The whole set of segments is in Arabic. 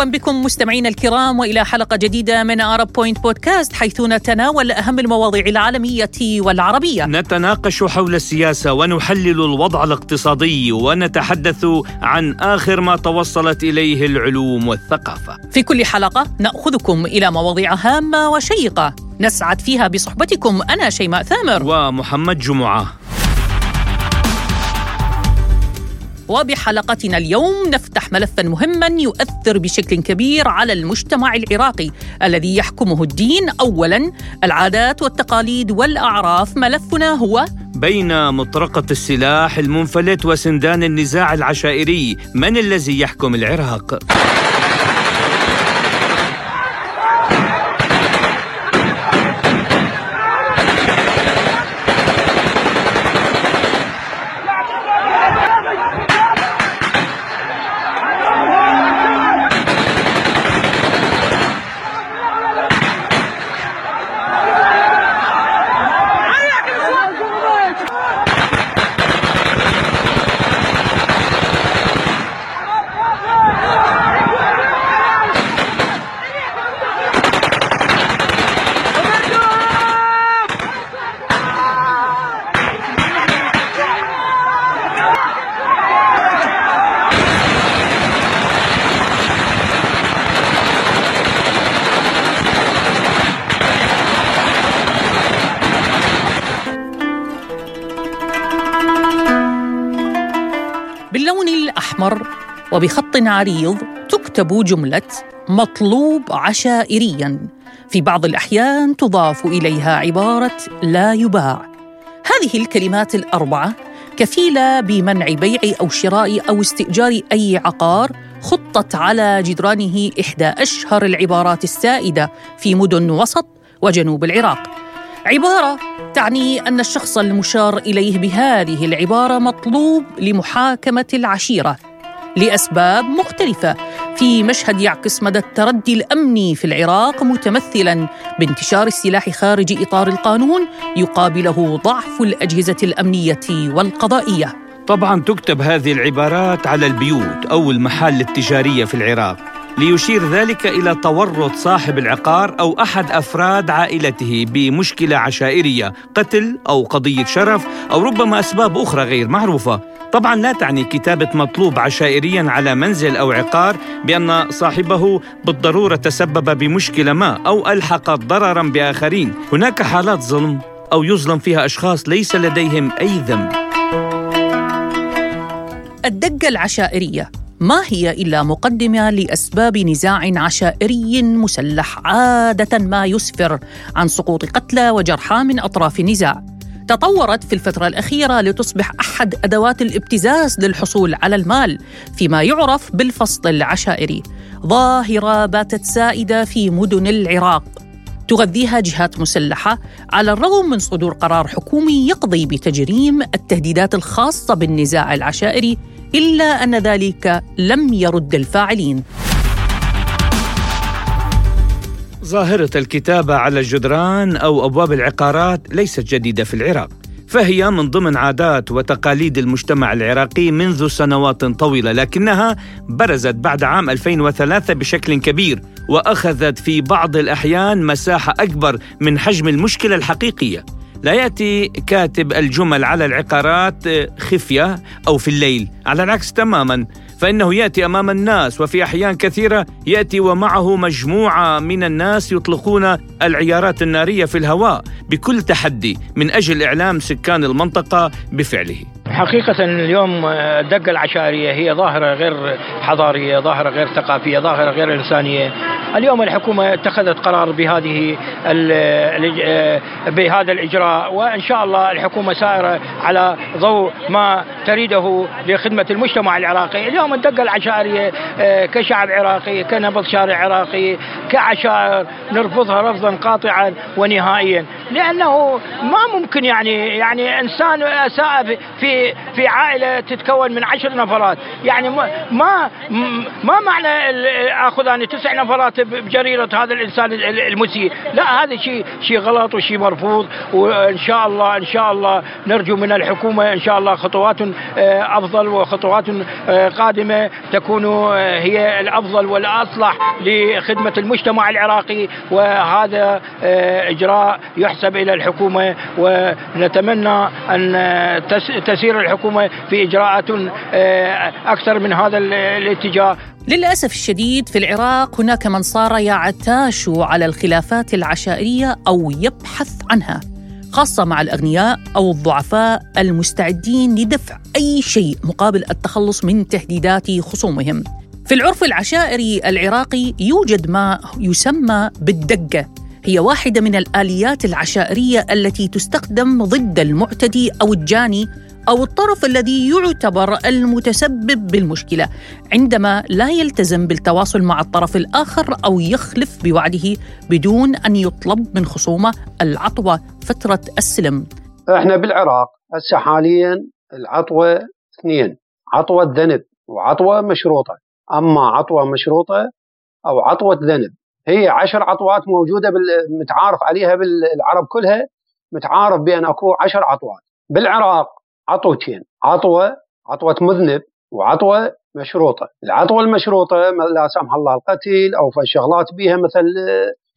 مرحبا بكم مستمعينا الكرام وإلى حلقة جديدة من ارب بوينت بودكاست حيث نتناول أهم المواضيع العالمية والعربية. نتناقش حول السياسة ونحلل الوضع الاقتصادي ونتحدث عن آخر ما توصلت إليه العلوم والثقافة. في كل حلقة نأخذكم إلى مواضيع هامة وشيقة نسعد فيها بصحبتكم أنا شيماء ثامر ومحمد جمعة. وبحلقتنا اليوم نفتح ملفا مهما يؤثر بشكل كبير على المجتمع العراقي الذي يحكمه الدين. اولا العادات والتقاليد والأعراف. ملفنا هو بين مطرقة السلاح المنفلت وسندان النزاع العشائري من الذي يحكم العراق؟ عريض تكتب جملة مطلوب عشائريا. في بعض الأحيان تضاف إليها عبارة لا يباع. هذه الكلمات الأربعة كفيلة بمنع بيع أو شراء أو استئجار أي عقار خطت على جدرانه إحدى أشهر العبارات السائدة في مدن وسط وجنوب العراق. عبارة تعني أن الشخص المشار إليه بهذه العبارة مطلوب لمحاكمة العشيرة. لأسباب مختلفة. في مشهد يعكس مدى التردي الأمني في العراق متمثلا بانتشار السلاح خارج إطار القانون يقابله ضعف الأجهزة الأمنية والقضائية. طبعا تكتب هذه العبارات على البيوت أو المحال التجارية في العراق ليشير ذلك إلى تورط صاحب العقار أو أحد أفراد عائلته بمشكلة عشائرية قتل أو قضية شرف أو ربما أسباب أخرى غير معروفة. طبعا لا تعني كتابة مطلوب عشائريا على منزل أو عقار بأن صاحبه بالضرورة تسبب بمشكلة ما أو ألحق ضررا بآخرين. هناك حالات ظلم أو يظلم فيها أشخاص ليس لديهم أي ذنب. الدقة العشائرية. ما هي إلا مقدمة لأسباب نزاع عشائري مسلح عادة ما يسفر عن سقوط قتلى وجرحى من أطراف النزاع تطورت في الفترة الأخيرة لتصبح أحد أدوات الابتزاز للحصول على المال فيما يعرف بالفصل العشائري. ظاهرة باتت سائدة في مدن العراق. تغذيها جهات مسلحة على الرغم من صدور قرار حكومي يقضي بتجريم التهديدات الخاصة بالنزاع العشائري إلا أن ذلك لم يرد الفاعلين. ظاهرة الكتابة على الجدران أو أبواب العقارات ليست جديدة في العراق فهي من ضمن عادات وتقاليد المجتمع العراقي منذ سنوات طويلة لكنها برزت بعد عام 2003 بشكل كبير وأخذت في بعض الأحيان مساحة أكبر من حجم المشكلة الحقيقية. لا يأتي كاتب الجمل على العقارات خفية أو في الليل على العكس تماما. فإنه يأتي أمام الناس وفي أحيان كثيرة يأتي ومعه مجموعة من الناس يطلقون العيارات النارية في الهواء بكل تحدي من أجل إعلام سكان المنطقة بفعله. حقيقة اليوم الدقة العشائرية هي ظاهرة غير حضارية ظاهرة غير ثقافية ظاهرة غير إنسانية. اليوم الحكومة اتخذت قرار بهذه بهذا الإجراء وإن شاء الله الحكومة سائرة على ضوء ما تريده لخدمة المجتمع العراقي. اليوم الدقة العشائرية آه، كشعب عراقي كنبض شارع عراقي كعشائر نرفضها رفضا قاطعا ونهائيا. لأنه ما ممكن يعني يعني إنسان ساء في في عائلة تتكون من عشر نفرات. يعني ما ما معنى اخذ أنا تسع نفرات بجريرة هذا الإنسان المسيء؟ لا هذا شيء شيء غلط وشيء مرفوض. وإن شاء الله إن شاء الله نرجو من الحكومة إن شاء الله خطوات أفضل وخطوات قادمة تكون هي الأفضل والأصلح لخدمة المجتمع العراقي. وهذا إجراء يحسب إلى الحكومة. ونتمنى أن تسير الحكومة في إجراءات أكثر من هذا الاتجاه للأسف الشديد في العراق هناك من صار يعتاش على الخلافات العشائرية أو يبحث عنها خاصة مع الأغنياء أو الضعفاء المستعدين لدفع أي شيء مقابل التخلص من تهديدات خصومهم. في العرف العشائري العراقي يوجد ما يسمى بالدقة هي واحدة من الآليات العشائرية التي تستخدم ضد المعتدي أو الجاني أو الطرف الذي يعتبر المتسبب بالمشكلة عندما لا يلتزم بالتواصل مع الطرف الآخر أو يخلف بوعده بدون أن يطلب من خصومه العطوه فترة السلم. إحنا بالعراق هسه حاليا العطوه اثنين عطوه ذنب وعطوه مشروطة أما عطوه مشروطة أو عطوه ذنب هي عشر عطوات موجودة متعارف عليها بالعرب كلها متعارف بان أكو عشر عطوات بالعراق عطوتين عطوة عطوة مذنب وعطوة مشروطة، العطوة المشروطة لا سمح الله القتل أو شغلات بيها مثل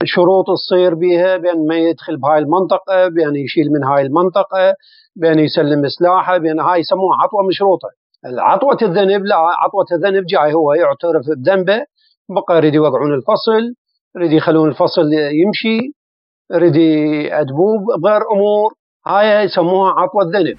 شروط تصير بيها بان ما يدخل بهاي المنطقة، بان يشيل من هاي المنطقة، بان يسلم سلاحه، بان هاي يسموها عطوة مشروطة. العطوة الذنب لا عطوة الذنب جاي هو يعترف بذنبه بقى يريد يوقعون الفصل، يريد يخلون الفصل يمشي، يريد يأدبوه بغير أمور، هاي يسموها عطوة الذنب.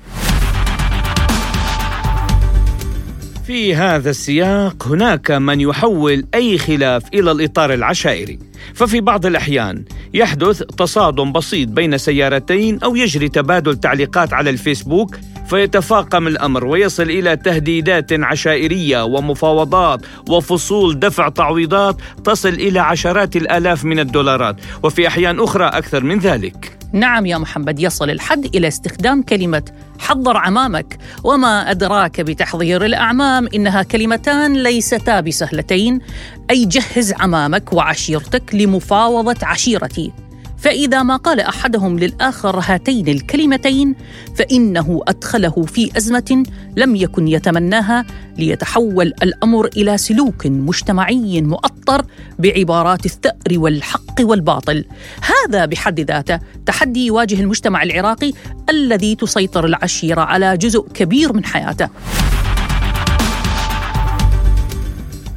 في هذا السياق هناك من يحول أي خلاف إلى الإطار العشائري. ففي بعض الأحيان يحدث تصادم بسيط بين سيارتين أو يجري تبادل تعليقات على الفيسبوك فيتفاقم الأمر ويصل إلى تهديدات عشائرية ومفاوضات وفصول دفع تعويضات تصل إلى عشرات الآلاف من الدولارات. وفي أحيان أخرى أكثر من ذلك. نعم يا محمد يصل الحد إلى استخدام كلمة حضر عمامك وما أدراك بتحضير الأعمام إنها كلمتان ليستا بسهلتين أي جهز عمامك وعشيرتك لمفاوضة عشيرتي. فإذا ما قال أحدهم للآخر هاتين الكلمتين فإنه أدخله في أزمة لم يكن يتمناها ليتحول الأمر إلى سلوك مجتمعي مؤطر بعبارات الثأر والحق والباطل. هذا بحد ذاته تحدي يواجه المجتمع العراقي الذي تسيطر العشيرة على جزء كبير من حياته.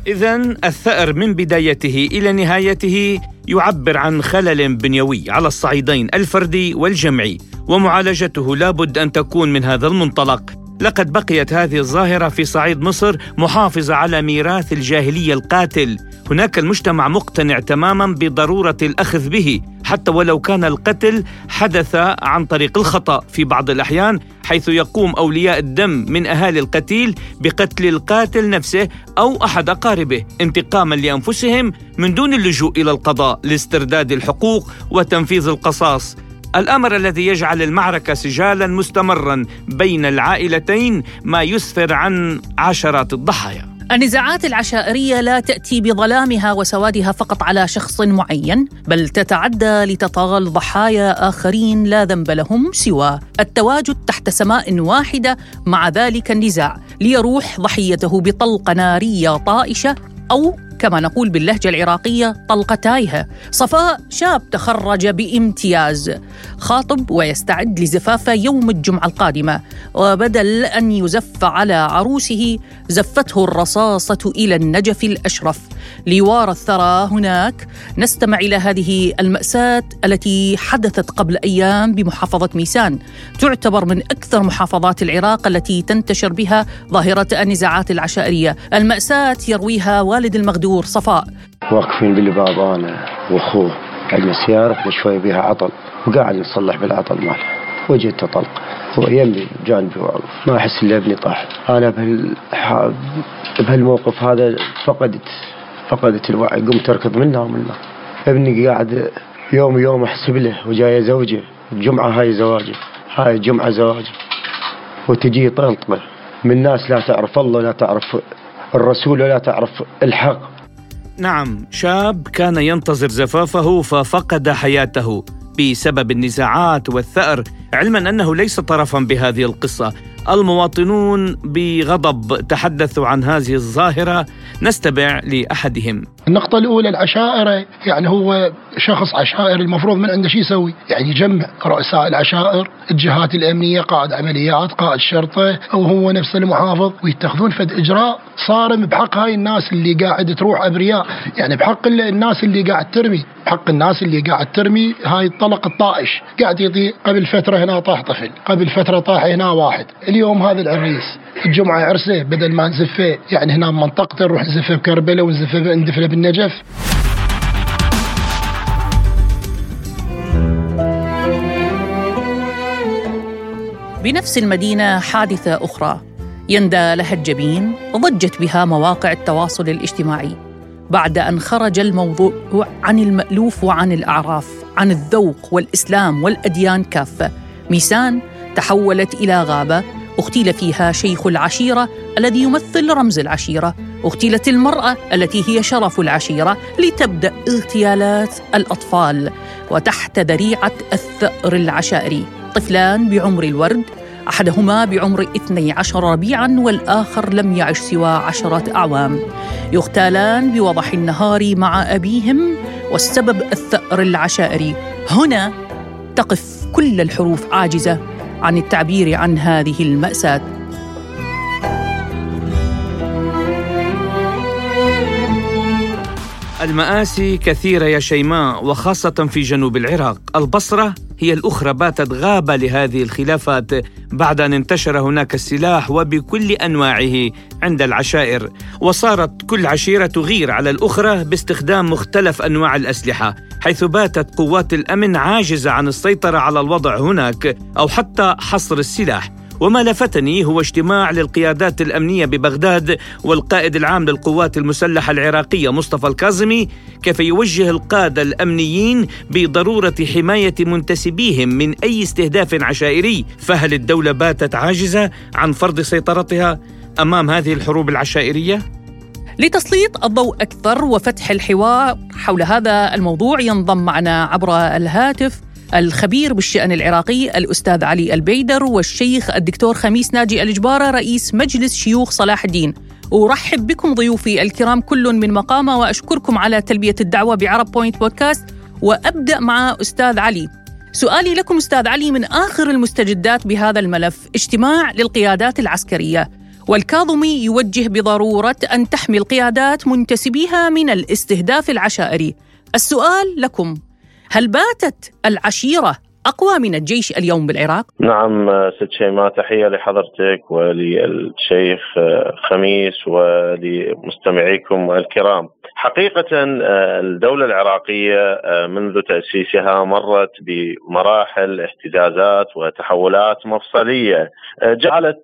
إذا الثأر من بدايته إلى نهايته يعبر عن خلل بنيوي على الصعيدين الفردي والجمعي ومعالجته لابد أن تكون من هذا المنطلق. لقد بقيت هذه الظاهرة في صعيد مصر محافظة على ميراث الجاهلية القاتل. هناك المجتمع مقتنع تماما بضرورة الأخذ به حتى ولو كان القتل حدث عن طريق الخطأ. في بعض الأحيان حيث يقوم أولياء الدم من أهالي القتيل بقتل القاتل نفسه أو أحد أقاربه انتقاما لأنفسهم من دون اللجوء إلى القضاء لاسترداد الحقوق وتنفيذ القصاص. الأمر الذي يجعل المعركة سجالا مستمرا بين العائلتين ما يسفر عن عشرات الضحايا. النزاعات العشائرية لا تأتي بظلامها وسوادها فقط على شخص معين بل تتعدى لتطال ضحايا آخرين لا ذنب لهم سوى التواجد تحت سماء واحدة. مع ذلك النزاع ليروح ضحيته بطلقة نارية طائشة أو كما نقول باللهجة العراقية طلقة تايهة صفاء شاب تخرج بامتياز. خاطب ويستعد لزفافه يوم الجمعة القادمة. وبدل أن يزف على عروسه زفته الرصاصة إلى النجف الأشرف. ليوارى الثرى هناك نستمع إلى هذه المأساة التي حدثت قبل أيام بمحافظة ميسان. تعتبر من أكثر محافظات العراق التي تنتشر بها ظاهرة النزاعات العشائرية. المأساة يرويها والد المغدور صفاء. واقفين بالباب أنا وأخوه. عندنا سيارة شوي بها عطل. وقاعد نصلح بالعطل ماله. وجدت طلق. هو يمي جانبي ما أحس إلا ابني طاح. أنا بهالموقف هذا فقدت فقدت الوعي. قمت أركض منها ومنها. ابني قاعد يوم يوم احسب له وجاي زوجه. الجمعة هاي زواجه. هاي الجمعة زواجه. وتجي طلطمة من ناس لا تعرف الله لا تعرف الرسول ولا تعرف الحق. نعم شاب كان ينتظر زفافه ففقد حياته بسبب النزاعات والثأر علما أنه ليس طرفا بهذه القصة. المواطنون بغضب تحدثوا عن هذه الظاهرة نستمع لأحدهم. النقطة الأولى العشائر يعني هو شخص عشائري المفروض من عنده شو يسوي؟ يعني يجمع رؤساء العشائر، الجهات الأمنية، قائد عمليات، قائد شرطة أو هو نفسه المحافظ ويتخذون فد إجراء صارم بحق هاي الناس اللي قاعد تروح أبرياء، يعني بحق الناس اللي قاعد ترمي، بحق الناس اللي قاعد ترمي هاي الطلق الطائش، قاعد يطي قبل فترة هنا طاح طفل، قبل فترة طاح هنا واحد، اليوم هذا العريس الجمعة عرسة بدل ما نزفه يعني هنا منطقته نروح نزفه بكربلاء ونزفه ندفله بالنجف. بنفس المدينة حادثة أخرى يندى لها الجبين ضجت بها مواقع التواصل الاجتماعي بعد أن خرج الموضوع عن المألوف وعن الأعراف عن الذوق والإسلام والأديان كافة. ميسان تحولت إلى غابة اغتيل فيها شيخ العشيرة الذي يمثل رمز العشيرة. اغتيلت المرأة التي هي شرف العشيرة لتبدأ اغتيالات الأطفال وتحت ذريعة الثأر العشائري. طفلان بعمر الورد أحدهما بعمر 12 ربيعا والآخر لم يعش سوى عشرة أعوام. يغتالان بوضح النهار مع أبيهم والسبب الثأر العشائري. هنا تقف كل الحروف عاجزة. عن التعبير عن هذه المأساة. المآسي كثيرة يا شيماء وخاصة في جنوب العراق. البصرة هي الأخرى باتت غابة لهذه الخلافات بعد أن انتشر هناك السلاح وبكل أنواعه عند العشائر. وصارت كل عشيرة تغير على الأخرى باستخدام مختلف أنواع الأسلحة حيث باتت قوات الأمن عاجزة عن السيطرة على الوضع هناك أو حتى حصر السلاح. وما لفتني هو اجتماع للقيادات الأمنية ببغداد والقائد العام للقوات المسلحة العراقية مصطفى الكاظمي كيف يوجه القادة الأمنيين بضرورة حماية منتسبيهم من أي استهداف عشائري؟ فهل الدولة باتت عاجزة عن فرض سيطرتها أمام هذه الحروب العشائرية؟ لتسليط الضوء أكثر وفتح الحوار حول هذا الموضوع ينضم معنا عبر الهاتف الخبير بالشأن العراقي الأستاذ علي البيدر والشيخ الدكتور خميس ناجي الجبارة رئيس مجلس شيوخ صلاح الدين. أرحب بكم ضيوفي الكرام كل من مقامة وأشكركم على تلبية الدعوة بعرب بوينت بودكاست. وأبدأ مع أستاذ علي. سؤالي لكم أستاذ علي من آخر المستجدات بهذا الملف اجتماع للقيادات العسكرية. والكاظمي يوجه بضرورة أن تحمي القيادات منتسبيها من الاستهداف العشائري. السؤال لكم هل باتت العشيرة أقوى من الجيش اليوم بالعراق؟ نعم ست شيماء تحية لحضرتك وللشيخ خميس ولمستمعيكم الكرام حقيقة الدولة العراقية منذ تأسيسها مرت بمراحل اهتزازات وتحولات مفصلية جعلت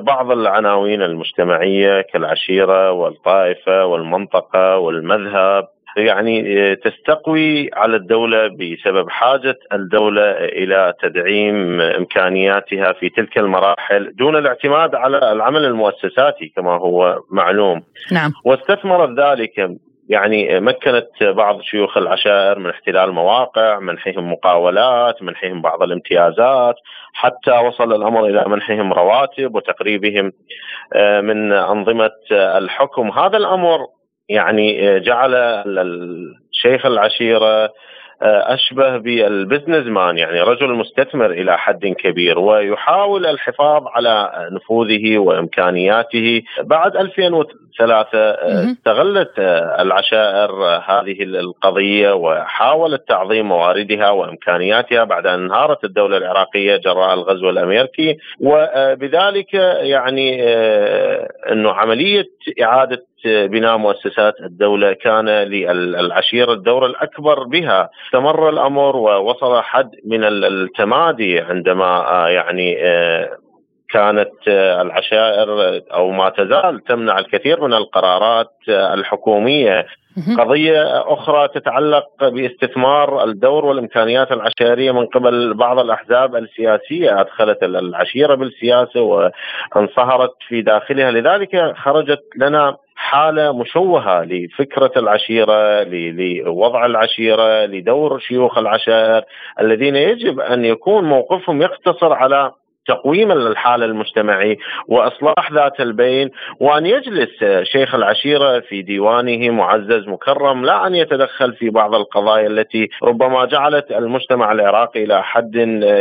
بعض العناوين المجتمعية كالعشيرة والطائفة والمنطقة والمذهب يعني آه، تستقوي على الدولة بسبب حاجة الدولة إلى تدعيم إمكانياتها في تلك المراحل دون الاعتماد على العمل المؤسساتي كما هو معلوم. نعم. واستثمرت ذلك يعني مكنت بعض شيوخ العشائر من احتلال مواقع منحهم مقاولات منحهم بعض الامتيازات حتى وصل الأمر إلى منحهم رواتب وتقريبهم آه، من أنظمة الحكم. هذا الأمر يعني آه، جعل الشيخ العشيرة آه، أشبه بالبزنس مان يعني رجل مستثمر إلى حد كبير ويحاول الحفاظ على نفوذه وإمكانياته. بعد 2003 آه، استغلت العشائر هذه القضية وحاولت تعظيم مواردها وإمكانياتها بعد أن انهارت الدولة العراقية جراء الغزو الأمريكي. وبذلك يعني إنه عملية إعادة بناء مؤسسات الدولة كان للعشيرة الدور الأكبر بها. استمر الأمر ووصل حد من التمادي عندما آه، يعني آه، كانت العشائر أو ما تزال تمنع الكثير من القرارات الحكومية. قضية أخرى تتعلق باستثمار الدور والإمكانيات العشائرية من قبل بعض الأحزاب السياسية. أدخلت العشيرة بالسياسة وانصهرت في داخلها. لذلك خرجت لنا حالة مشوهة لفكرة العشيرة لوضع العشيرة لدور شيوخ العشائر الذين يجب أن يكون موقفهم يقتصر على تقويم الحالة المجتمعي وإصلاح ذات البين وأن يجلس شيخ العشيرة في ديوانه معزز مكرم لا أن يتدخل في بعض القضايا التي ربما جعلت المجتمع العراقي إلى حد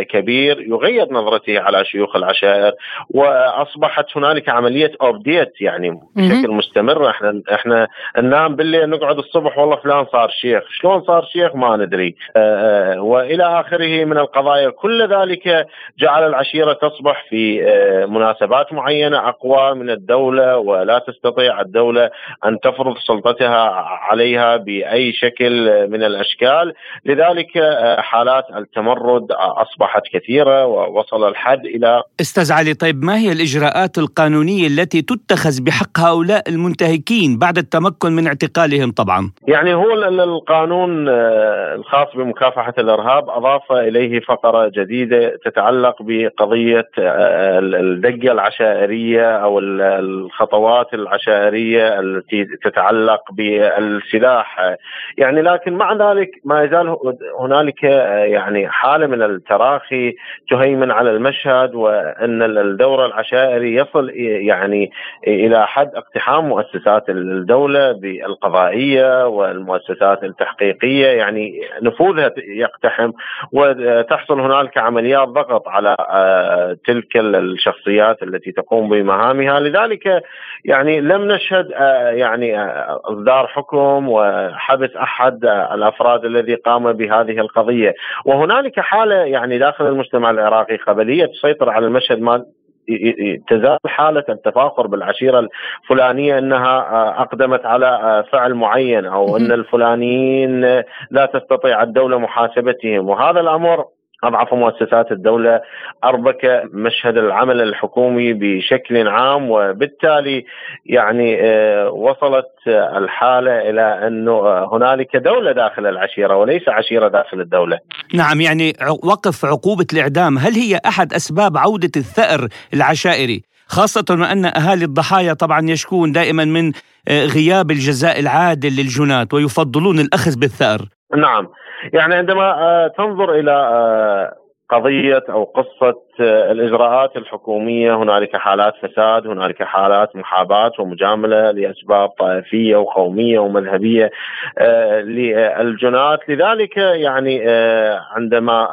كبير يغير نظرته على شيوخ العشائر وأصبحت هنالك عملية أوبديت يعني بشكل مستمر. إحنا إحنا ننام بالليل نقعد الصبح والله فلان صار شيخ شلون صار شيخ ما ندري. آه، آه، وإلى آخره من القضايا. كل ذلك جعل العشيرة تصبح في آه، مناسبات معينة أقوى من الدولة ولا تستطيع الدولة أن تفرض سلطتها عليها بأي شكل من الأشكال، لذلك آه، حالات التمرد أصبحت كثيرة ووصل الحد إلى أستاذ علي طيب ما هي الإجراءات القانونية التي تتخذ بحق هؤلاء المنتهكين بعد التمكن من اعتقالهم طبعا؟ يعني هو القانون آه، الخاص بمكافحة الإرهاب أضاف إليه فقره جديدة تتعلق بقضية قضيه آه، الدقة العشائرية أو الخطوات العشائرية التي تتعلق بالسلاح. يعني لكن مع ذلك ما يزال هنالك آه، يعني حالة من التراخي تهيمن على المشهد وإن الدور العشائري يصل يعني إلى حد اقتحام مؤسسات الدولة بالقضائية والمؤسسات التحقيقية. يعني نفوذها يقتحم وتحصل هنالك عمليات ضغط على آه، تلك الشخصيات التي تقوم بمهامها. لذلك يعني لم نشهد آه، يعني آه، إصدار حكم وحبس أحد الأفراد الذي قام بهذه القضية. وهنالك حالة يعني داخل المجتمع العراقي قبليه تسيطر على المشهد ما تزال حالة التفاخر بالعشيرة الفلانية أنها آه، أقدمت على فعل معين أو أن الفلانيين لا تستطيع الدولة محاسبتهم. وهذا الأمر أضعف مؤسسات الدولة أربك مشهد العمل الحكومي بشكل عام وبالتالي يعني آه، وصلت الحالة إلى أنه هنالك دولة داخل العشيرة وليس عشيرة داخل الدولة. نعم يعني وقف عقوبة الإعدام هل هي أحد أسباب عودة الثأر العشائري؟ خاصة وأن أهالي الضحايا طبعا يشكون دائما من آه، غياب الجزاء العادل للجنات ويفضلون الأخذ بالثأر نعم. يعني عندما آه، تنظر إلى آه، قضية أو قصة آه، الإجراءات الحكومية هنالك حالات فساد هنالك حالات محاباة ومجاملة لأسباب طائفية وقومية ومذهبية للجنات. لذلك يعني عندما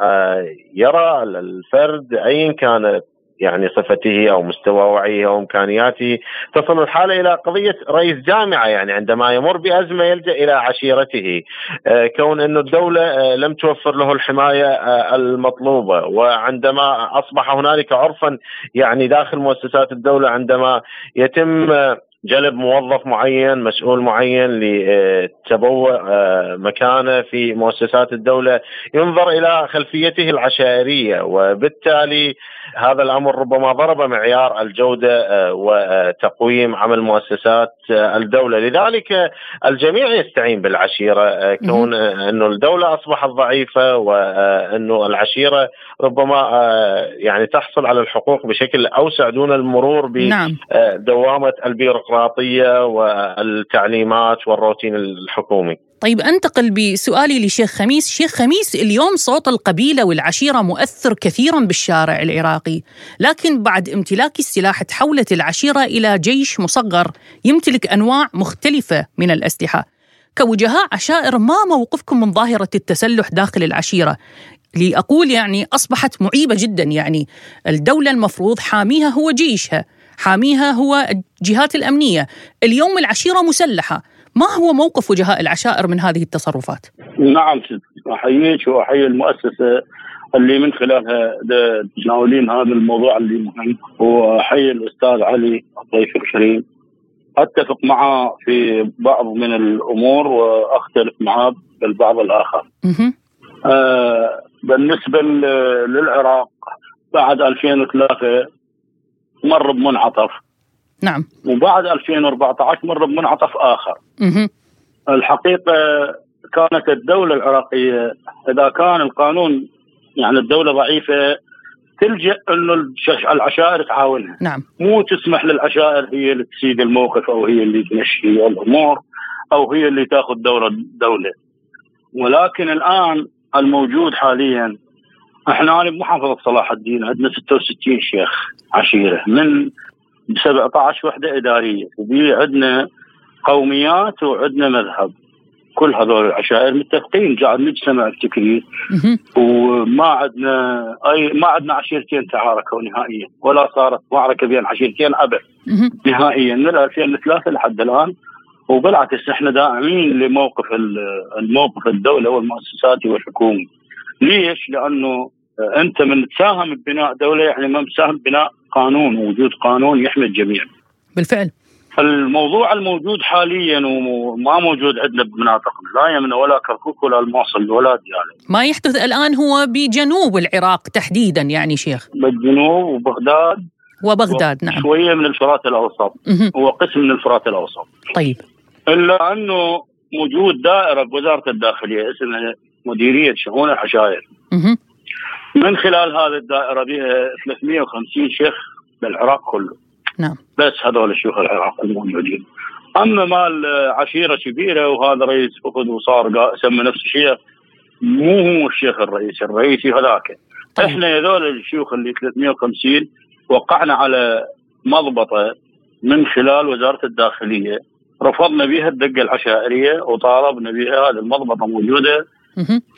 يرى الفرد ايا كانت يعني صفته أو مستوى وعيه أو إمكانياته تصل الحالة إلى قضية رئيس جامعة يعني عندما يمر بأزمة يلجأ إلى عشيرته. آه، كون انه الدولة آه، لم توفر له الحماية آه، المطلوبة. وعندما أصبح هنالك عرفا يعني داخل مؤسسات الدولة عندما يتم جلب موظف معين مسؤول معين لتبوء مكانه في مؤسسات الدولة ينظر إلى خلفيته العشائرية. وبالتالي هذا الأمر ربما ضرب معيار الجودة آه، وتقويم عمل مؤسسات آه، الدولة، لذلك الجميع يستعين بالعشيرة آه، كون إنه الدولة أصبحت ضعيفة وانه العشيرة ربما يعني تحصل على الحقوق بشكل أوسع دون المرور بدوامه نعم. البيروقراطية والتعليمات والروتين الحكومي. طيب أنتقل بسؤالي لشيخ خميس، شيخ خميس اليوم صوت القبيلة والعشيرة مؤثر كثيرا بالشارع العراقي، لكن بعد امتلاك السلاح تحولت العشيرة إلى جيش مصغر يمتلك أنواع مختلفة من الأسلحة. كوجهاء عشائر ما موقفكم من ظاهرة التسلح داخل العشيرة؟ لأقول يعني أصبحت معيبة جدا يعني. الدولة المفروض حاميها هو جيشها حاميها هو الجهات الأمنية. اليوم العشيرة مسلحة. ما هو موقف وجهاء العشائر من هذه التصرفات؟ نعم أحييك وأحيي المؤسسة اللي من خلالها تناولين هذا الموضوع اللي مهم. وأحيي الأستاذ علي الضيف الكريم. أتفق معه في بعض من الأمور وأختلف معه بالبعض الآخر. آه بالنسبة للعراق بعد 2003 مر بمنعطف. نعم. وبعد 2014 مر بمنعطف آخر. مه. الحقيقة كانت الدولة العراقية إذا كان القانون يعني الدولة ضعيفة تلجأ إنه العشائر تعاونها. نعم. مو تسمح للعشائر هي اللي تسيد الموقف أو هي اللي تمشي الأمور أو هي اللي تاخذ دور الدولة ولكن الآن الموجود حاليا. إحنا أنا بمحافظة صلاح الدين عندنا 66 شيخ عشيرة من 17 وحدة إدارية. وبي عندنا قوميات وعندنا مذهب. كل هذول العشائر متفقين. قاعد نجتمع بتكرير. مه. وما عندنا اي ما عندنا عشيرتين تعاركوا نهائيا. ولا صارت معركة بين عشيرتين أبد. نهائيا. من 2003 لحد الآن وبالعكس إحنا داعمين لموقف ال- الموقف الدولة والمؤسساتي والحكومي. ليش؟ لأنه أنت من تساهم ببناء دولة يعني ما مساهم ببناء قانون ووجود قانون يحمي الجميع. بالفعل الموضوع الموجود حاليا وما موجود عندنا بمناطقنا لا يمنى ولا كركوك ولا الموصل ولا ديالى ما يحدث الآن هو بجنوب العراق تحديدا يعني شيخ بالجنوب وبغداد وبغداد نعم شوية من الفرات الأوسط مه. هو قسم من الفرات الأوسط طيب إلا أنه موجود دائرة بوزاره الداخلية اسمها مديرية شؤون العشائر. من خلال هذه الدائرة بها 350 شيخ بالعراق كله. نعم. بس هذول شيوخ العراق الموجودين. أما مال عشيرة كبيرة وهذا رئيس أخذ وصار سمى نفسه شيخ مو هو الشيخ الرئيسي الرئيسي هذاك. طيب. إحنا هذول الشيوخ اللي 350 وقعنا على مضبطة من خلال وزارة الداخلية رفضنا بها الدقة العشائرية وطالبنا بها هذه المضبطه موجوده.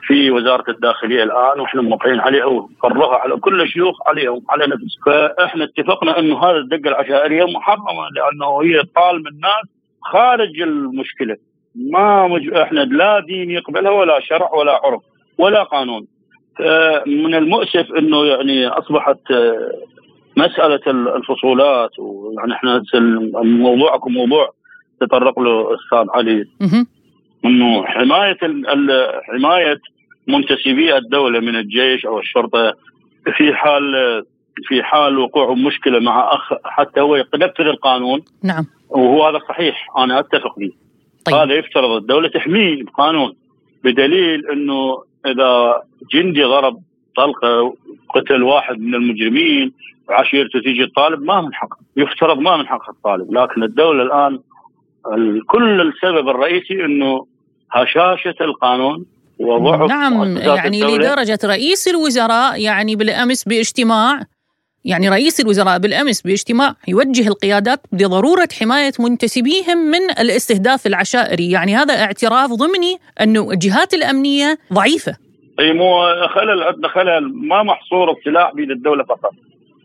في وزارة الداخلية الآن وإحنا موقعين عليها وقررها على كل الشيوخ عليهم على نفس فإحنا اتفقنا إنه هذه الدقة العشائرية محرمة لأنه هي طال الناس خارج المشكلة. ما مج... إحنا لا دين يقبلها ولا شرع ولا عرف ولا قانون. من المؤسف إنه يعني أصبحت آه، مسألة ال- الفصولات ويعني إحنا موضوعكم موضوع تطرق له أستاذ علي. إنه حماية حماية منتسبي الدولة من الجيش أو الشرطة في حال في حال وقوع مشكلة مع أخ حتى هو ينفذ القانون. نعم. وهو هذا صحيح أنا أتفق به طيب. هذا يفترض الدولة تحميه بقانون بدليل إنه إذا جندي ضرب طلقة قتل واحد من المجرمين وعشيرته تيجي الطالب ما من حقه يفترض ما من حق الطالب لكن الدولة الآن ال- كل السبب الرئيسي إنه هشاشة القانون وضعف نعم يعني الدولة. لدرجة رئيس الوزراء يعني بالأمس باجتماع يعني رئيس الوزراء بالأمس باجتماع يوجه القيادات بضرورة حماية منتسبيهم من الاستهداف العشائري. يعني هذا اعتراف ضمني أنه الجهات الأمنية ضعيفة. أي مو خلل عندنا خلل ما محصور السلاح بيد الدولة فقط.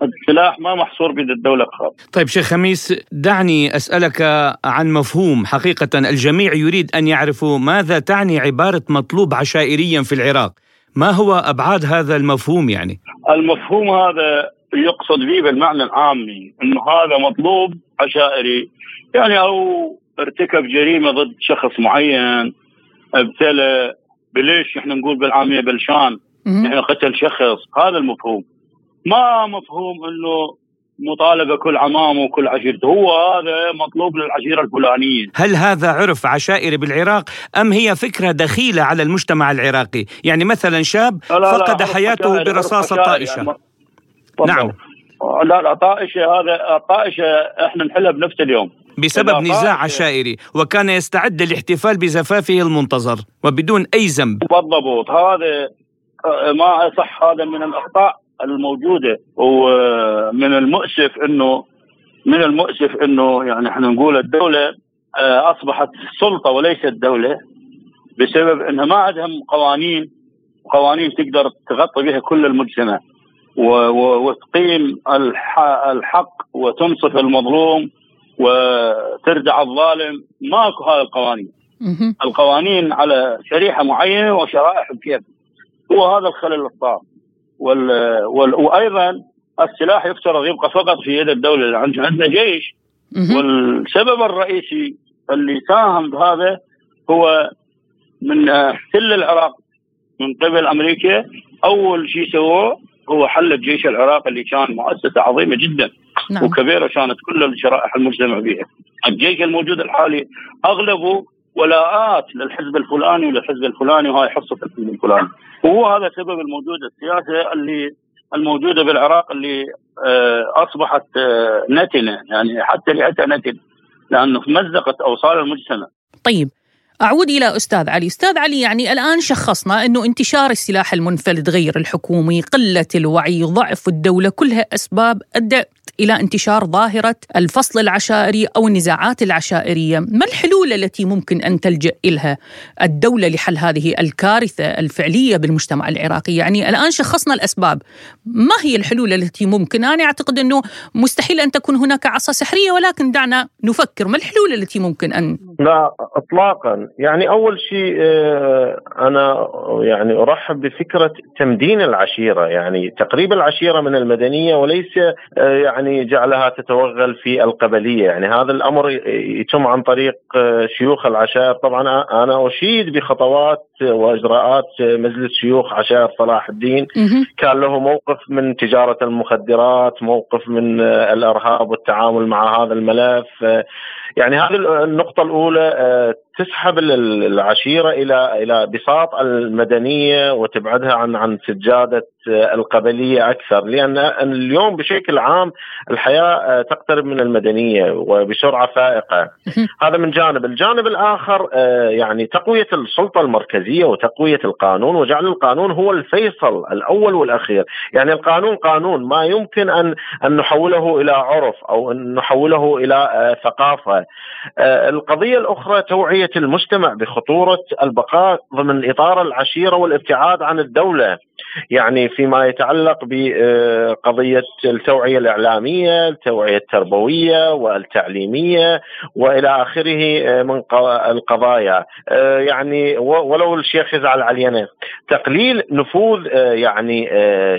السلاح ما محصور بيد الدولة فقط طيب شيخ خميس دعني أسألك عن مفهوم. حقيقة الجميع يريد أن يعرفوا ماذا تعني عبارة مطلوب عشائريا في العراق. ما هو أبعاد هذا المفهوم يعني؟ المفهوم هذا يقصد به بالمعنى العامي إنه هذا مطلوب عشائري. يعني أو ارتكب جريمة ضد شخص معين ابتلى بليش إحنا نقول بالعامية بلشان. يعني قتل شخص. هذا المفهوم. ما مفهوم إنه مطالبة كل عمامة وكل عشيرته هو هذا مطلوب للعشيرة الفلانية. هل هذا عرف عشائري بالعراق أم هي فكرة دخيلة على المجتمع العراقي؟ يعني مثلا شاب لا لا لا، فقد حياته برصاصة طائشة. يعني. نعم. لا لا طائشة هذا طائشة إحنا نحلها بنفس اليوم. بسبب نزاع عشائري وكان يستعد للاحتفال بزفافه المنتظر وبدون أي ذنب. بالضبط. هذا آه، ما صح هذا من الأخطاء. الموجودة. ومن المؤسف انه من المؤسف إنه يعني إحنا نقول الدولة آه، أصبحت سلطة وليست دولة بسبب إنها ما عندها قوانين قوانين تقدر تغطي بها كل المجتمع. وتقيم الح- الحق وتنصف المظلوم وتردع الظالم. ماكو هذه القوانين. القوانين على شريحة معينة وشرائح بكيف هو هذا الخلل اللي صار وال... وال... وأيضا السلاح يفترض يبقى فقط في يد الدولة اللي عندنا جيش. والسبب الرئيسي اللي ساهم بهذا هو من احتل العراق من قبل أمريكا أول شيء سووه هو حل الجيش العراقي اللي كان مؤسسة عظيمة جدا نعم. وكبيرة كانت كل الشرائح المجتمع بها الجيش الموجود الحالي أغلبه ولاءات للحزب الفلاني وللحزب الفلاني وهاي حصة الحزب الفلاني. وهو هذا سبب الموجود السياسة اللي الموجوده بالعراق اللي آه، أصبحت آه، نتنة يعني حتى لأتى نتنة لأنه مزقت أوصال المجتمع. طيب أعود إلى أستاذ علي. أستاذ علي يعني الآن شخصنا أنه انتشار السلاح المنفلت غير الحكومي قلة الوعي ضعف الدولة كلها أسباب أدت إلى انتشار ظاهرة الفصل العشائري أو النزاعات العشائرية، ما الحلول التي ممكن أن تلجأ إلها. الدولة لحل هذه الكارثة الفعلية بالمجتمع العراقي؟ يعني الآن شخصنا الأسباب، ما هي الحلول التي ممكن؟ أنا أعتقد أنه مستحيل أن تكون هناك عصا سحرية ولكن دعنا نفكر، ما الحلول التي ممكن أن لا اطلاقا، يعني أول شيء آه، أنا يعني أرحب بفكرة تمدين العشيرة، يعني تقريب العشيرة من المدنية وليس آه، يعني جعلها تتوغل في القبلية، يعني هذا الأمر يتم عن طريق شيوخ العشائر، طبعا أنا أشيد بخطوات وإجراءات مجلس شيوخ عشائر صلاح الدين. كان له موقف من تجارة المخدرات، موقف من الإرهاب والتعامل مع هذا الملف، يعني هذه النقطة الأولى تسحب العشيرة إلى إلى بساط المدنية وتبعدها عن عن سجادة القبلية أكثر لأن اليوم بشكل عام الحياة تقترب من المدنية وبسرعة فائقة. هذا من جانب. الجانب الآخر يعني تقوية السلطة المركزية وتقوية القانون وجعل القانون هو الفيصل الأول والأخير. يعني القانون قانون ما يمكن ان أن نحوله إلى عرف أو أن نحوله إلى ثقافة. القضية الأخرى توعية توعيه المجتمع بخطورة البقاء ضمن اطار العشيرة والابتعاد عن الدولة. يعني فيما يتعلق بقضية التوعية الإعلامية، التوعية التربوية والتعليمية وإلى آخره من القضايا، يعني ولو الشيخ يزعل علينا، تقليل نفوذ يعني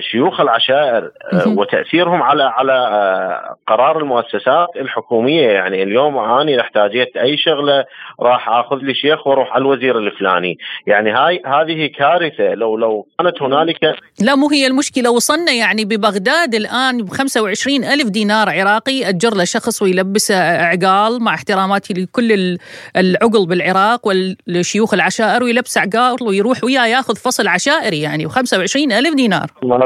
شيوخ العشائر وتأثيرهم على على قرار المؤسسات الحكومية، يعني اليوم اني احتاجيت أي شغلة راح آخذ لي شيخ وأروح على الوزير الفلاني، يعني هاي هذه كارثة. لو لو كانت هنالك لا مو هي المشكلة. وصلنا يعني ببغداد الآن ب 25 ألف دينار عراقي أجر له شخص ويلبسه عقال مع احتراماتي لكل العقل بالعراق والشيوخ العشائر ويلبس عقال ويروح وياه ياخذ فصل عشائري يعني و 25 ألف دينار. ما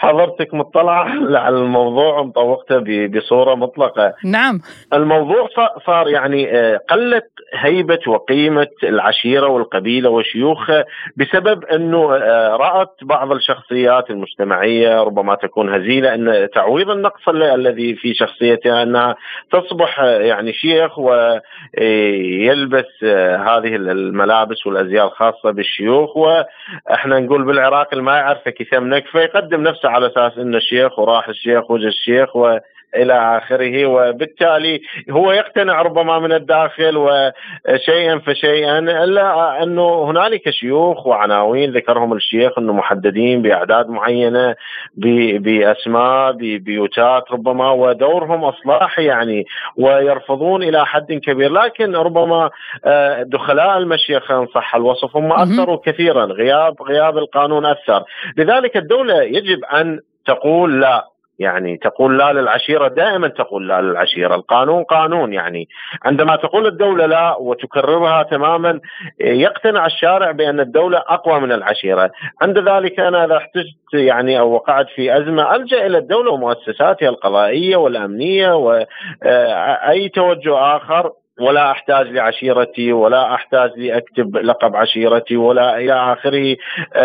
حضرتك مطلعة على الموضوع ومطوقته بصورة مطلقة. نعم. الموضوع صار يعني آه، قلت هيبة وقيمة العشيرة والقبيلة وشيوخها بسبب أنه آه، رأت بعض الشخصيات المجتمعية ربما تكون هزيلة أن تعويض النقص الذي في شخصيتها أنها تصبح آه، يعني شيخ ويلبس هذه الملابس والأزياء الخاصة بالشيوخ وإحنا نقول بالعراق اللي ما يعرفه كثم نكفة يقدم نفسه على أساس إنه الشيخ وراح الشيخ وجه الشيخ و إلى آخره وبالتالي هو يقتنع ربما من الداخل وشيئا فشيئا إلا انه هنالك شيوخ وعناوين ذكرهم الشيخ إنه محددين بأعداد معينة بأسماء ببيوتات ربما ودورهم اصلاحي يعني ويرفضون إلى حد كبير. لكن ربما آه، دخلاء المشيخه ان صح الوصف هم أثروا كثيرا غياب غياب القانون أثر. لذلك الدولة يجب أن تقول لا. يعني تقول لا للعشيرة دائما تقول لا للعشيرة، القانون قانون يعني. عندما تقول الدولة لا وتكررها تماما يقتنع الشارع بأن الدولة أقوى من العشيرة، عند ذلك أنا إذا احتجت يعني أو وقعت في أزمة ألجأ إلى الدولة ومؤسساتها القضائية والأمنية واي توجه آخر. ولا أحتاج لعشيرتي ولا أحتاج لأكتب لقب عشيرتي ولا إلى آخره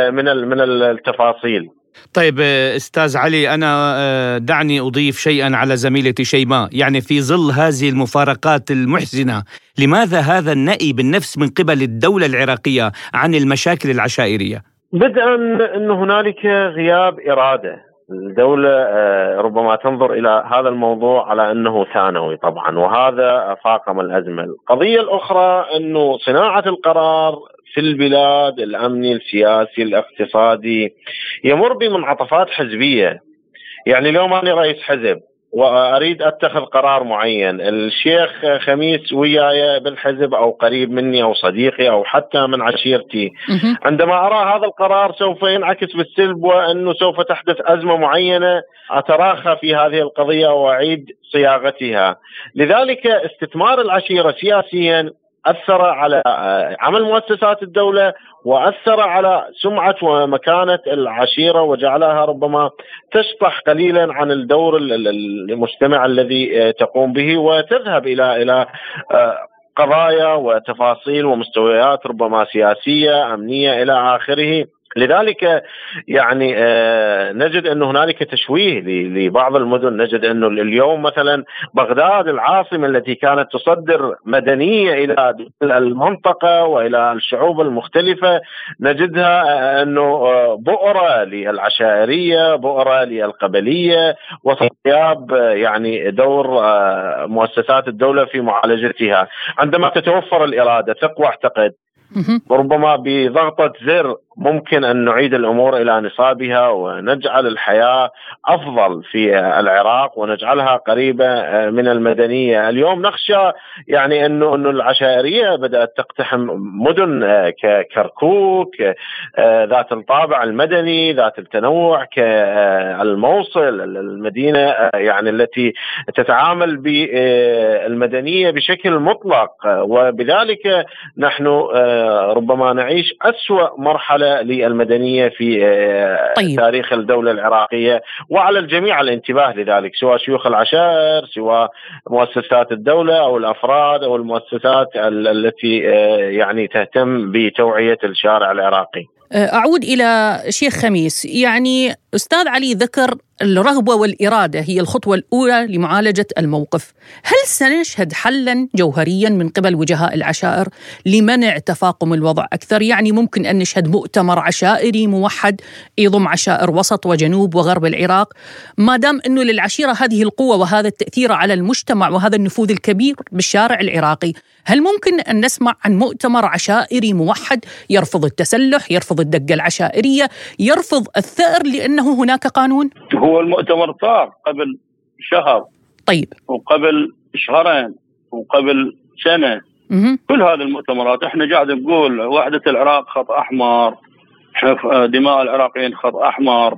من من التفاصيل. طيب أستاذ علي أنا آه، دعني أضيف شيئا على زميلتي شيماء، يعني في ظل هذه المفارقات المحزنة، لماذا هذا النأي بالنفس من قبل الدولة العراقية عن المشاكل العشائرية؟ بدءا أن هنالك غياب إرادة، الدولة آه، ربما تنظر إلى هذا الموضوع على أنه ثانوي طبعا وهذا فاقم الأزمة. القضية الأخرى أنه صناعة القرار في البلاد الامني السياسي الاقتصادي. يمر بمنعطفات حزبية. يعني اليوم أنا رئيس حزب وأريد أتخذ قرار معين، الشيخ خميس وياي بالحزب أو قريب مني أو صديقي أو حتى من عشيرتي، عندما أرى هذا القرار سوف ينعكس بالسلب وأنه سوف تحدث أزمة معينة أتراخى في هذه القضية وأعيد صياغتها، لذلك استثمار العشيرة سياسيا أثر على عمل مؤسسات الدولة وأثر على سمعة ومكانة العشيرة وجعلها ربما تشطح قليلا عن الدور المجتمع الذي تقوم به وتذهب إلى إلى آه، قضايا وتفاصيل ومستويات ربما سياسية أمنية إلى آخره. لذلك يعني آه نجد أن هنالك تشويه لبعض المدن. نجد أنه اليوم مثلا بغداد العاصمة التي كانت تصدر مدنية إلى المنطقة وإلى الشعوب المختلفة نجدها آه، أنه آه، بؤرة للعشائرية بؤرة للقبلية وغياب يعني دور مؤسسات الدولة في معالجتها. عندما تتوفر الإرادة ثق واعتقد ربما بضغطة زر ممكن أن نعيد الأمور إلى نصابها ونجعل الحياة أفضل في العراق ونجعلها قريبة آه، من المدنية، اليوم نخشى يعني انه انه العشائرية بدأت تقتحم مدن ككركوك ذات الطابع المدني، ذات التنوع كالموصل المدينة يعني التي تتعامل بالمدنية بشكل مطلق. وبذلك نحن ربما نعيش أسوأ مرحلة للمدنية في آه، طيب. تاريخ الدولة العراقية وعلى الجميع الانتباه لذلك سواء شيوخ العشائر سواء مؤسسات الدولة أو الأفراد أو المؤسسات التي آه، يعني تهتم بتوعية الشارع العراقي. أعود إلى شيخ خميس يعني أستاذ علي ذكر الرغبة والإرادة هي الخطوة الأولى لمعالجة الموقف. هل سنشهد حلا جوهريا من قبل وجهاء العشائر لمنع تفاقم الوضع أكثر؟ يعني ممكن أن نشهد مؤتمر عشائري موحد يضم عشائر وسط وجنوب وغرب العراق. ما دام أنه للعشيرة هذه القوة وهذا التأثير على المجتمع وهذا النفوذ الكبير بالشارع العراقي هل ممكن أن نسمع عن مؤتمر عشائري موحد يرفض التسلح يرفض الدقة العشائرية يرفض الثأر لأنه هناك قانون هو المؤتمر صار قبل شهر طيب وقبل شهرين وقبل سنة مه. كل هذه المؤتمرات إحنا قاعد نقول وحدة العراق خط أحمر دماء العراقيين خط أحمر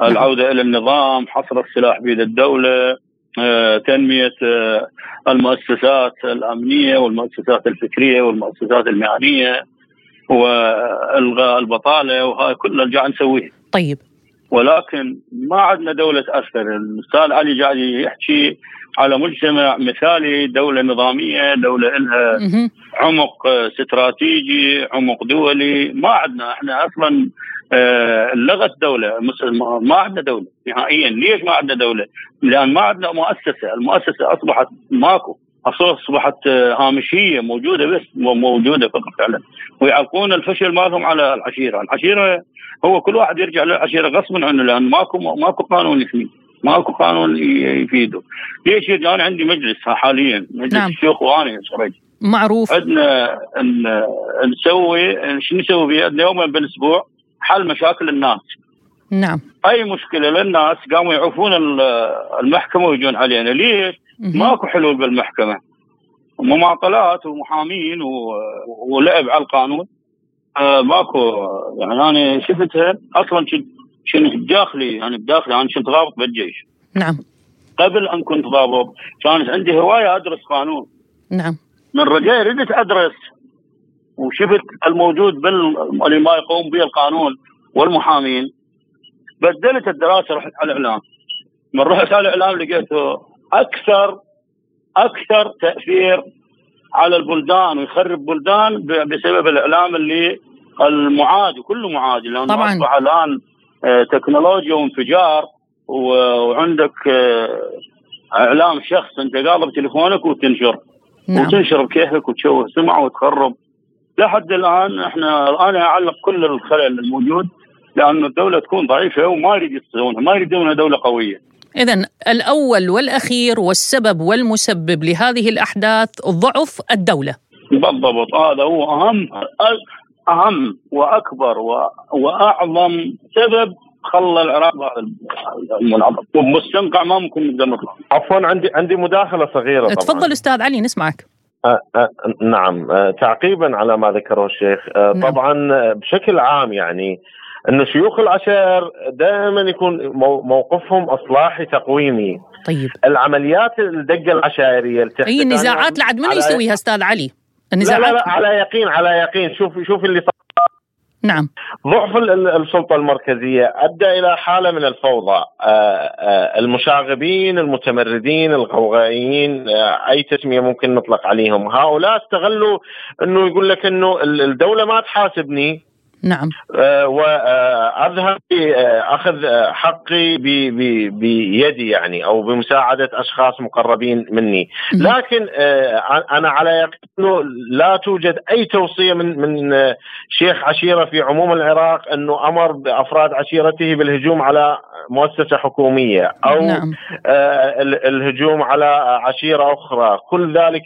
نعم. العودة إلى النظام حصر السلاح بيد الدولة آه، تنمية آه، المؤسسات الأمنية والمؤسسات الفكرية والمؤسسات المهنية والغاء البطالة وهاي كلها قاعد نسويها. طيب ولكن ما عندنا دولة أثر الأستاذ علي قاعد يحكي على مجتمع مثالي دولة نظامية دولة لها عمق استراتيجي عمق دولي. ما عندنا. إحنا أصلا آه، لغت دولة. ما عندنا دولة نهائيا. ليش ما عندنا دولة؟ لأن ما عندنا مؤسسة. المؤسسة أصبحت ماكو. اصبحت هامشية موجودة بس موجودة فقط فعلا. ويعلقون الفشل مالهم على العشيرة، العشيرة هو كل واحد يرجع للعشيرة غصبا عنه لأن ماكو ماكو قانون يحميه ماكو قانون يفيده. ليش أنا عندي مجلس حاليا مجلس نعم. الشيوخ وأنا شريت معروف. عندنا نسوي شو نسوي فيه؟ عندنا يومين بالأسبوع حل مشاكل الناس. نعم. أي مشكلة للناس؟ قاموا يعوفون المحكمة ويجون علينا. ليش؟ ماكو حلول بالمحكمة. مماطلات ومحامين ولعب على القانون. آه ماكو يعني أنا شفتها أصلا كنت بداخلي يعني بداخلي أنا كنت ضابط بالجيش. نعم. قبل أن كنت ضابط كانت عندي هواية أدرس قانون. نعم. من رجاء ردت أدرس. وشفت الموجود بال اللي ما يقوم به القانون والمحامين. بدلت الدراسة رحت على الإعلام. من رحت على الإعلام لقيته أكثر أكثر تأثير على البلدان ويخرب بلدان بسبب الإعلام اللي المعادي كله معادي. لأنه طبعا. أصبح الآن آه، تكنولوجيا وانفجار وعندك آه، إعلام شخص أنت قاضب تليفونك وتنشر. نعم. وتنشر بكيفك وتشوه سمعة وتخرب. لحد الآن إحنا الآن اعلق كل الخلل الموجود لأنه الدولة تكون ضعيفة وما يريد يسوونها ما يريدونها دولة قوية. إذا الأول والأخير والسبب والمسبب لهذه الأحداث ضعف الدولة. بالضبط. هذا هو أهم أهم وأكبر وأعظم سبب خلى العراق المنعطف. ومستنقع ما ممكن نقدر نطلع. عفوا عندي عندي مداخلة صغيرة طبعا. تفضل أستاذ علي نسمعك. نعم. تعقيبا على ما ذكره الشيخ. نعم. طبعا بشكل عام يعني إنه شيوخ العشائر دائما يكون مو- موقفهم إصلاحي تقويمي. طيب. العمليات الدقة العشائرية عنها النزاعات لعد على- يسويها أستاذ علي؟ لا النزاعات؟ لا لا على يقين على يقين. شوف شوف اللي صار. نعم. ضعف ال- ال- السلطة المركزية أدى إلى حالة من الفوضى. آه، آه، المشاغبين المتمردين الغوغائيين آه، أي تسمية ممكن نطلق عليهم. هؤلاء استغلوا أنه يقول لك أنه ال- الدولة ما تحاسبني. نعم. آه، وأذهب أخذ آه، حقي بيدي يعني أو بمساعدة أشخاص مقربين مني،. لكن آه، أنا على يقين لا توجد أي توصية من من آه، شيخ عشيرة في عموم العراق إنه أمر بأفراد عشيرته بالهجوم على مؤسسة حكومية أو نعم. آه، ال- الهجوم على عشيرة أخرى. كل ذلك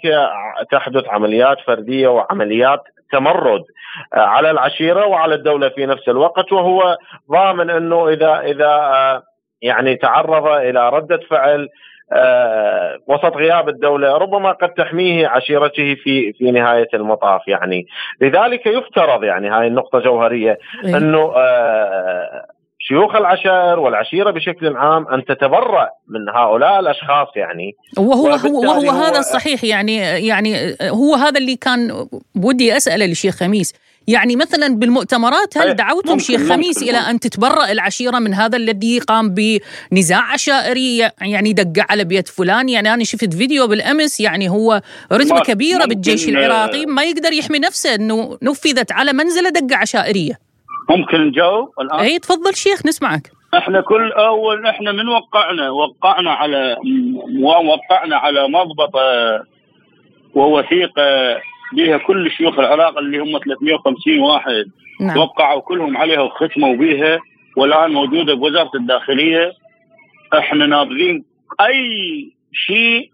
تحدث عمليات فردية وعمليات تمرد. آه، على العشيرة وعلى الدولة في نفس الوقت وهو ضامن أنه إذا إذا آه، يعني تعرض إلى ردة فعل آه، وسط غياب الدولة ربما قد تحميه عشيرته في في نهاية المطاف يعني لذلك يفترض يعني هاي النقطة جوهرية إيه. شيوخ العشائر والعشيرة بشكل عام أن تتبرأ من هؤلاء الأشخاص يعني. وهو وهو هو- هذا الصحيح يعني يعني هو هذا اللي كان ودي أسأله للشيخ خميس. يعني مثلا بالمؤتمرات هل أي، دعوتم شيخ ممكن- خميس إلى أن تتبرأ العشيرة من هذا الذي قام بنزاع عشائري يعني دق على بيت فلان؟ يعني أنا شفت فيديو بالأمس يعني هو رتبة كبيرة بالجيش العراقي ما يقدر يحمي نفسه إنه نفذت على منزلة دقه عشائرية. ممكن نجاوب الآن؟ اي تفضل شيخ نسمعك. إحنا كل أول إحنا من وقعنا وقعنا على وقعنا على مضبطه ووثيقه بها كل شيوخ العراق اللي هم 350 واحد. نعم. وقعوا كلهم عليها وختموا بها والآن موجودة بوزاره الداخلية. إحنا نابذين أي شيء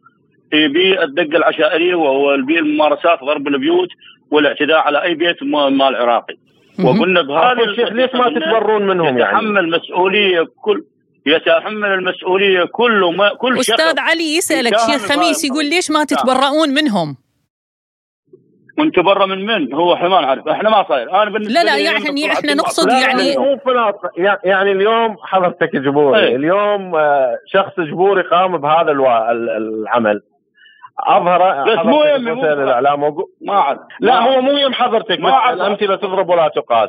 بالدقه العشائرية وهو بالممارسات ضرب البيوت والاعتداء على أي بيت ما- مال عراقي. وقلنا بهذا الشيخ ليش ما تتبرون منهم يعني؟ يتحمل مسؤولية كل يتحمل المسؤولية كل ما كل شخص. أستاذ علي يسألك شيخ خميس. يقول ليش ما تتبرؤون منهم؟ وانت برا من من؟ هو إحنا ما نعرف. إحنا ما صاير. أنا بالنسبة لا لا يعني إحنا نقصد يعني- مو يعني اليوم حضرتك جبوري. إيه. اليوم آه، شخص جبوري قام بهذا العمل. أظهر بس مو يمي، مو وسائل. الاعلام وقو- ما أعرف لا ما هو مو يم حضرتك ما أعرف. الأمثلة تضرب ولا تقاس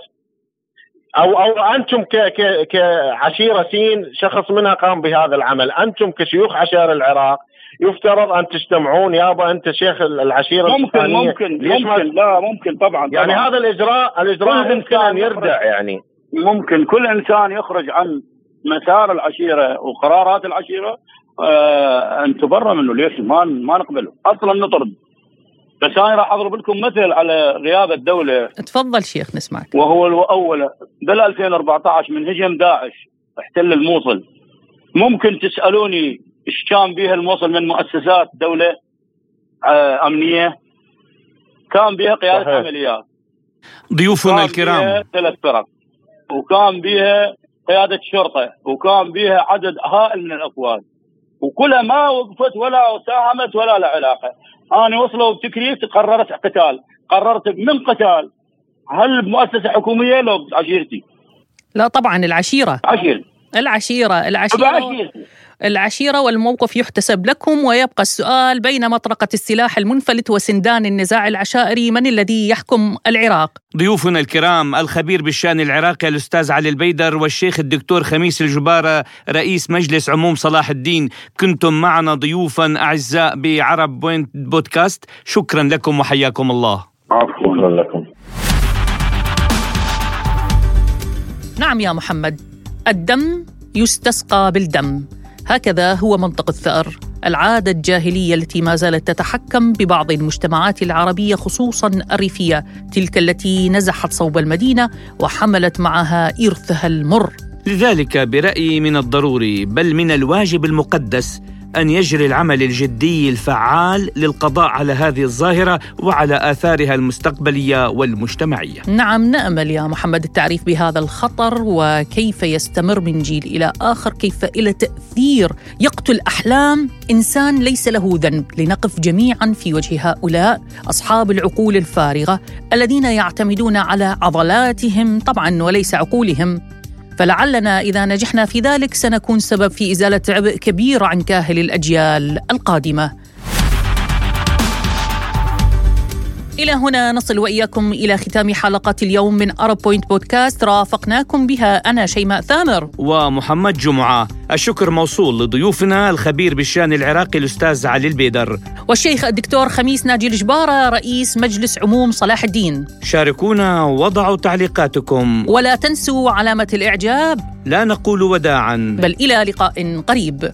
أو أو أنتم ك ك كعشيره سين شخص منها قام بهذا العمل أنتم كشيوخ عشائر العراق يفترض أن تجتمعون يابا أنت شيخ العشيرة ممكن الفلانية. ممكن ليش ما- ممكن لا ممكن طبعا يعني طبعاً. هذا الإجراء الإجراء ان إنسان يردع. يعني ممكن كل إنسان يخرج عن مسار العشيرة وقرارات العشيرة أن تبرى منه. ليش؟ ما ما نقبله. أصلا نطرد. بس أنا راح أضرب لكم مثل على غياب الدولة. تفضل شيخ نسمعك. وهو الأول. بال 2014 من هجم داعش. احتل الموصل. ممكن تسألوني إيش كان بها الموصل من مؤسسات دولة آه أمنية؟ كان بها قيادة صحيح. عمليات. ضيوفنا كان الكرام. بها ثلاث فرق. وكان بها قيادة شرطة. وكان بها عدد هائل من الأفواج وكلها ما وقفت ولا ساهمت ولا لا علاقة. أنا وصلوا بتكليف قررت قتال. قررت من قتال. هل بمؤسسة حكومية؟ لو عشيرتي. لا طبعا العشيرة. عشير. العشيرة العشيره بعشيرتي العشيرة والموقف يحتسب لكم ويبقى السؤال بين مطرقة السلاح المنفلت وسندان النزاع العشائري من الذي يحكم العراق؟ ضيوفنا الكرام الخبير بالشأن العراقي الأستاذ علي البيدر والشيخ الدكتور خميس الجبارة رئيس مجلس عموم صلاح الدين. كنتم معنا ضيوفا أعزاء بعرب Point بودكاست. شكرا لكم وحياكم الله. عفوا. شكرا لكم. نعم يا محمد الدم يستسقى بالدم. هكذا هو منطق الثأر. العادة الجاهلية التي ما زالت تتحكم ببعض المجتمعات العربية خصوصا الريفية تلك التي نزحت صوب المدينة وحملت معها إرثها المر. لذلك برأيي من الضروري بل من الواجب المقدس أن يجري العمل الجدي الفعال للقضاء على هذه الظاهرة وعلى آثارها المستقبلية والمجتمعية. نعم نأمل يا محمد التعريف بهذا الخطر وكيف يستمر من جيل إلى آخر، كيف إلى تأثير يقتل أحلام إنسان ليس له ذنب، لنقف جميعا في وجه هؤلاء أصحاب العقول الفارغة الذين يعتمدون على عضلاتهم طبعا وليس عقولهم فلعلنا إذا نجحنا في ذلك سنكون سبب في إزالة عبء كبير عن كاهل الأجيال القادمة. إلى هنا نصل وإياكم إلى ختام حلقة اليوم من Arab Point بودكاست رافقناكم بها أنا شيماء ثامر. ومحمد جمعة. الشكر موصول لضيوفنا الخبير بالشأن العراقي الأستاذ علي البيدر. والشيخ الدكتور خميس ناجي الجبارة رئيس مجلس عموم صلاح الدين. شاركونا وضعوا تعليقاتكم. ولا تنسوا علامة الإعجاب. لا نقول وداعا. بل إلى لقاء قريب.